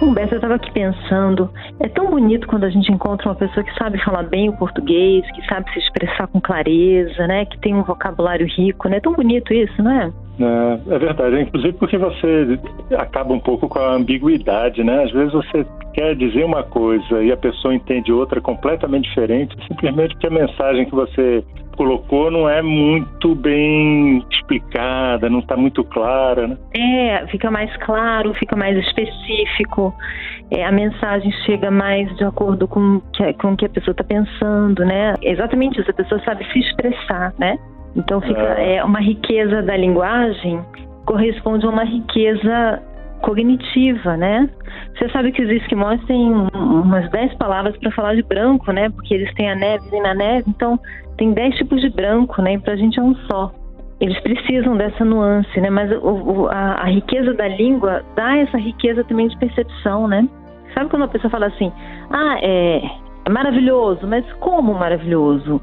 Humberto, eu estava aqui pensando, é tão bonito quando a gente encontra uma pessoa que sabe falar bem o português, que sabe se expressar com clareza, né? Que tem um vocabulário rico, né? É tão bonito isso, não é? É, é verdade, inclusive porque você acaba um pouco com a ambiguidade, né? Às vezes você quer dizer uma coisa e a pessoa entende outra completamente diferente, simplesmente porque a mensagem que você colocou não é muito bem explicada, não está muito clara, né? É, fica mais claro, fica mais específico, é, a mensagem chega mais de acordo com que, com o que a pessoa está pensando, né? É exatamente isso, a pessoa sabe se expressar, né? Então fica é. é uma riqueza da linguagem corresponde a uma riqueza cognitiva, né? Você sabe que os esquimós têm umas 10 palavras para falar de branco, né? Porque eles têm a neve e na neve, então tem 10 tipos de branco, né? E pra gente é um só. Eles precisam dessa nuance, né? Mas o, a, a riqueza da língua dá essa riqueza também de percepção, né? Sabe quando a pessoa fala assim, ah, é, é maravilhoso, mas como maravilhoso?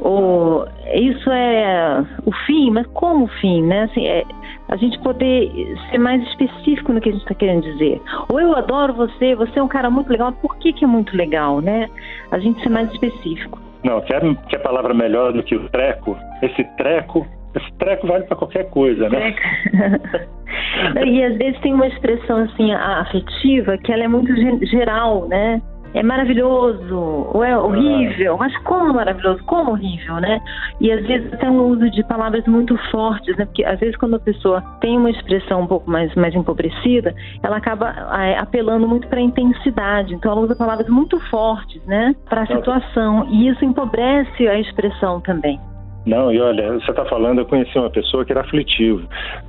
Ou isso é o fim, mas como o fim, né? Assim, é, a gente poder ser mais específico no que a gente está querendo dizer. Ou eu adoro você, você é um cara muito legal, por que, que é muito legal, né? A gente ser mais específico. Não, quer, quer palavra melhor do que o treco? Esse treco, esse treco vale para qualquer coisa, né? e às vezes tem uma expressão assim afetiva que ela é muito geral, né? É maravilhoso, ou é horrível, mas como maravilhoso, como horrível, né? E às vezes até um uso de palavras muito fortes, né? Porque às vezes quando a pessoa tem uma expressão um pouco mais, mais empobrecida, ela acaba é, apelando muito para a intensidade, então ela usa palavras muito fortes, né? Para a situação, e isso empobrece a expressão também. Não, e olha, você está falando, eu conheci uma pessoa que era aflitiva.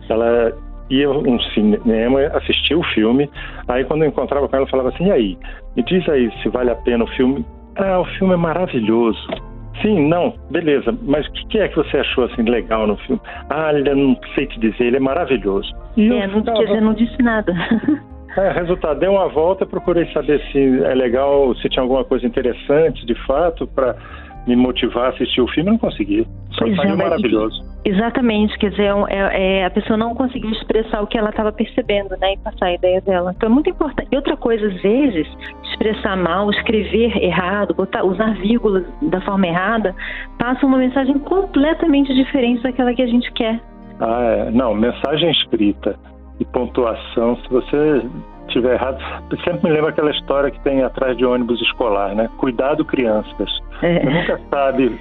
Ela ia um cinema, assistia o filme, aí quando eu encontrava com ela, eu falava assim, e aí, me diz aí se vale a pena o filme. Ah, o filme é maravilhoso. Sim, não, beleza, mas o que, é que você achou assim legal no filme? Ah, olha, não sei te dizer, ele é maravilhoso. E é, não, ficava... quer dizer, não disse nada. É, resultado, dei uma volta, procurei saber se é legal, se tinha alguma coisa interessante de fato para me motivar a assistir o filme, não consegui. Só pois é, maravilhoso. Exatamente, quer dizer, é, é, é, a pessoa não conseguiu expressar o que ela estava percebendo, né, e passar a ideia dela. Então é muito importante. E outra coisa, às vezes, expressar mal, escrever errado, botar, usar vírgulas da forma errada, passa uma mensagem completamente diferente daquela que a gente quer. Ah, é. não, mensagem escrita e pontuação, se você estiver errado, sempre me lembra aquela história que tem atrás de ônibus escolar, né? Cuidado, crianças. É. Você nunca sabe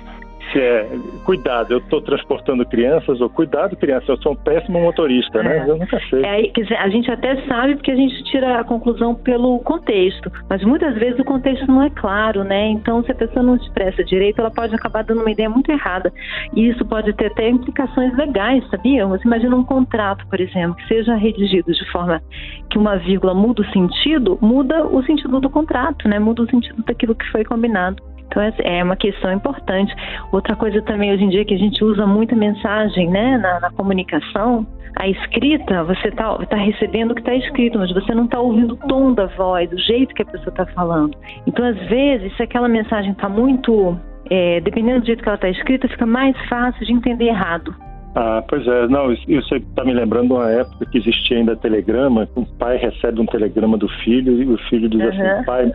se é cuidado, eu estou transportando crianças ou cuidado, crianças, eu sou um péssimo motorista, né? É. Eu nunca sei. É, dizer, a gente até sabe porque a gente tira a conclusão pelo contexto, mas muitas vezes o contexto não é claro, né? Então, se a pessoa não expressa direito, ela pode acabar dando uma ideia muito errada. E isso pode ter até implicações legais, sabia? Você imagina um contrato, por exemplo, que seja redigido de forma que uma vírgula muda o sentido, muda o sentido do contrato, né? Muda o sentido daquilo que foi combinado. Então é uma questão importante. Outra coisa também hoje em dia que a gente usa muita mensagem, né, na, na comunicação, a escrita, você está tá recebendo o que está escrito, mas você não está ouvindo o tom da voz, o jeito que a pessoa está falando. Então, às vezes, se aquela mensagem está muito, é, dependendo do jeito que ela está escrita, fica mais fácil de entender errado. Ah, pois é, não, isso está me lembrando uma época que existia ainda telegrama, o pai recebe um telegrama do filho e o filho diz uhum. assim, pai,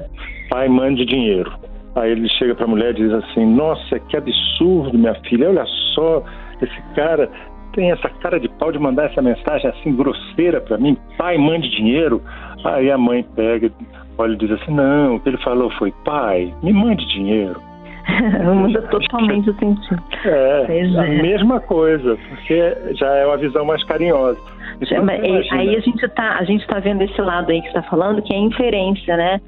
pai, mande dinheiro. Aí ele chega para a mulher e diz assim: Nossa, que absurdo, minha filha, olha só, esse cara tem essa cara de pau de mandar essa mensagem assim grosseira para mim, pai, mande dinheiro. Aí a mãe pega, olha e diz assim: Não, o que ele falou foi: Pai, me mande dinheiro. Muda totalmente o sentido. É, é, a mesma coisa, porque já é uma visão mais carinhosa. Então, aí a gente está a gente tá vendo esse lado aí que está falando, que é inferência, né?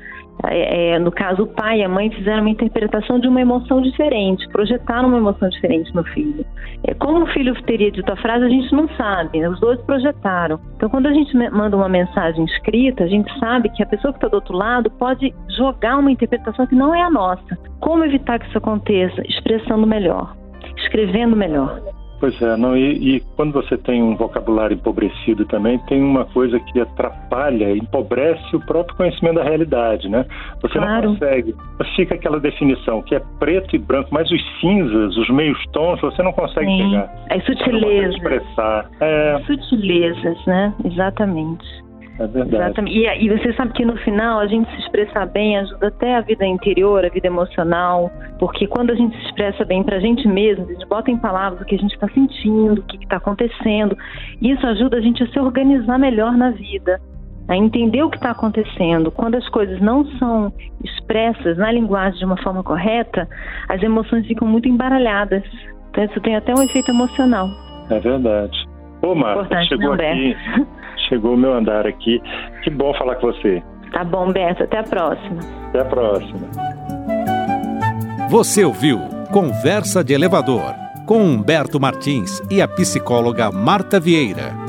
É, é, no caso, o pai e a mãe fizeram uma interpretação de uma emoção diferente, projetaram uma emoção diferente no filho. É, como o filho teria dito a frase, a gente não sabe, né? os dois projetaram. Então, quando a gente manda uma mensagem escrita, a gente sabe que a pessoa que está do outro lado pode jogar uma interpretação que não é a nossa. Como evitar que isso aconteça? Expressando melhor, escrevendo melhor. Pois é, não, e, e, quando você tem um vocabulário empobrecido também, tem uma coisa que atrapalha, empobrece o próprio conhecimento da realidade, né? Você claro. não consegue, fica aquela definição que é preto e branco, mas os cinzas, os meios tons, você não consegue Sim. pegar. As sutilezas. expressar. É... Sutilezas, né? Exatamente. É verdade. Exatamente. E, e, você sabe que no final a gente se expressar bem ajuda até a vida interior, a vida emocional, porque quando a gente se expressa bem para a gente mesmo, a gente bota em palavras o que a gente está sentindo, o que está acontecendo, isso ajuda a gente a se organizar melhor na vida, a entender o que está acontecendo. Quando as coisas não são expressas na linguagem de uma forma correta, as emoções ficam muito embaralhadas. Então isso tem até um efeito emocional. É verdade. Ô, Marta, chegou aqui, chegou o meu andar aqui. Que bom falar com você. Tá bom, Beto. Até a próxima. Até a próxima. Você ouviu Conversa de Elevador com Humberto Martins e a psicóloga Marta Vieira.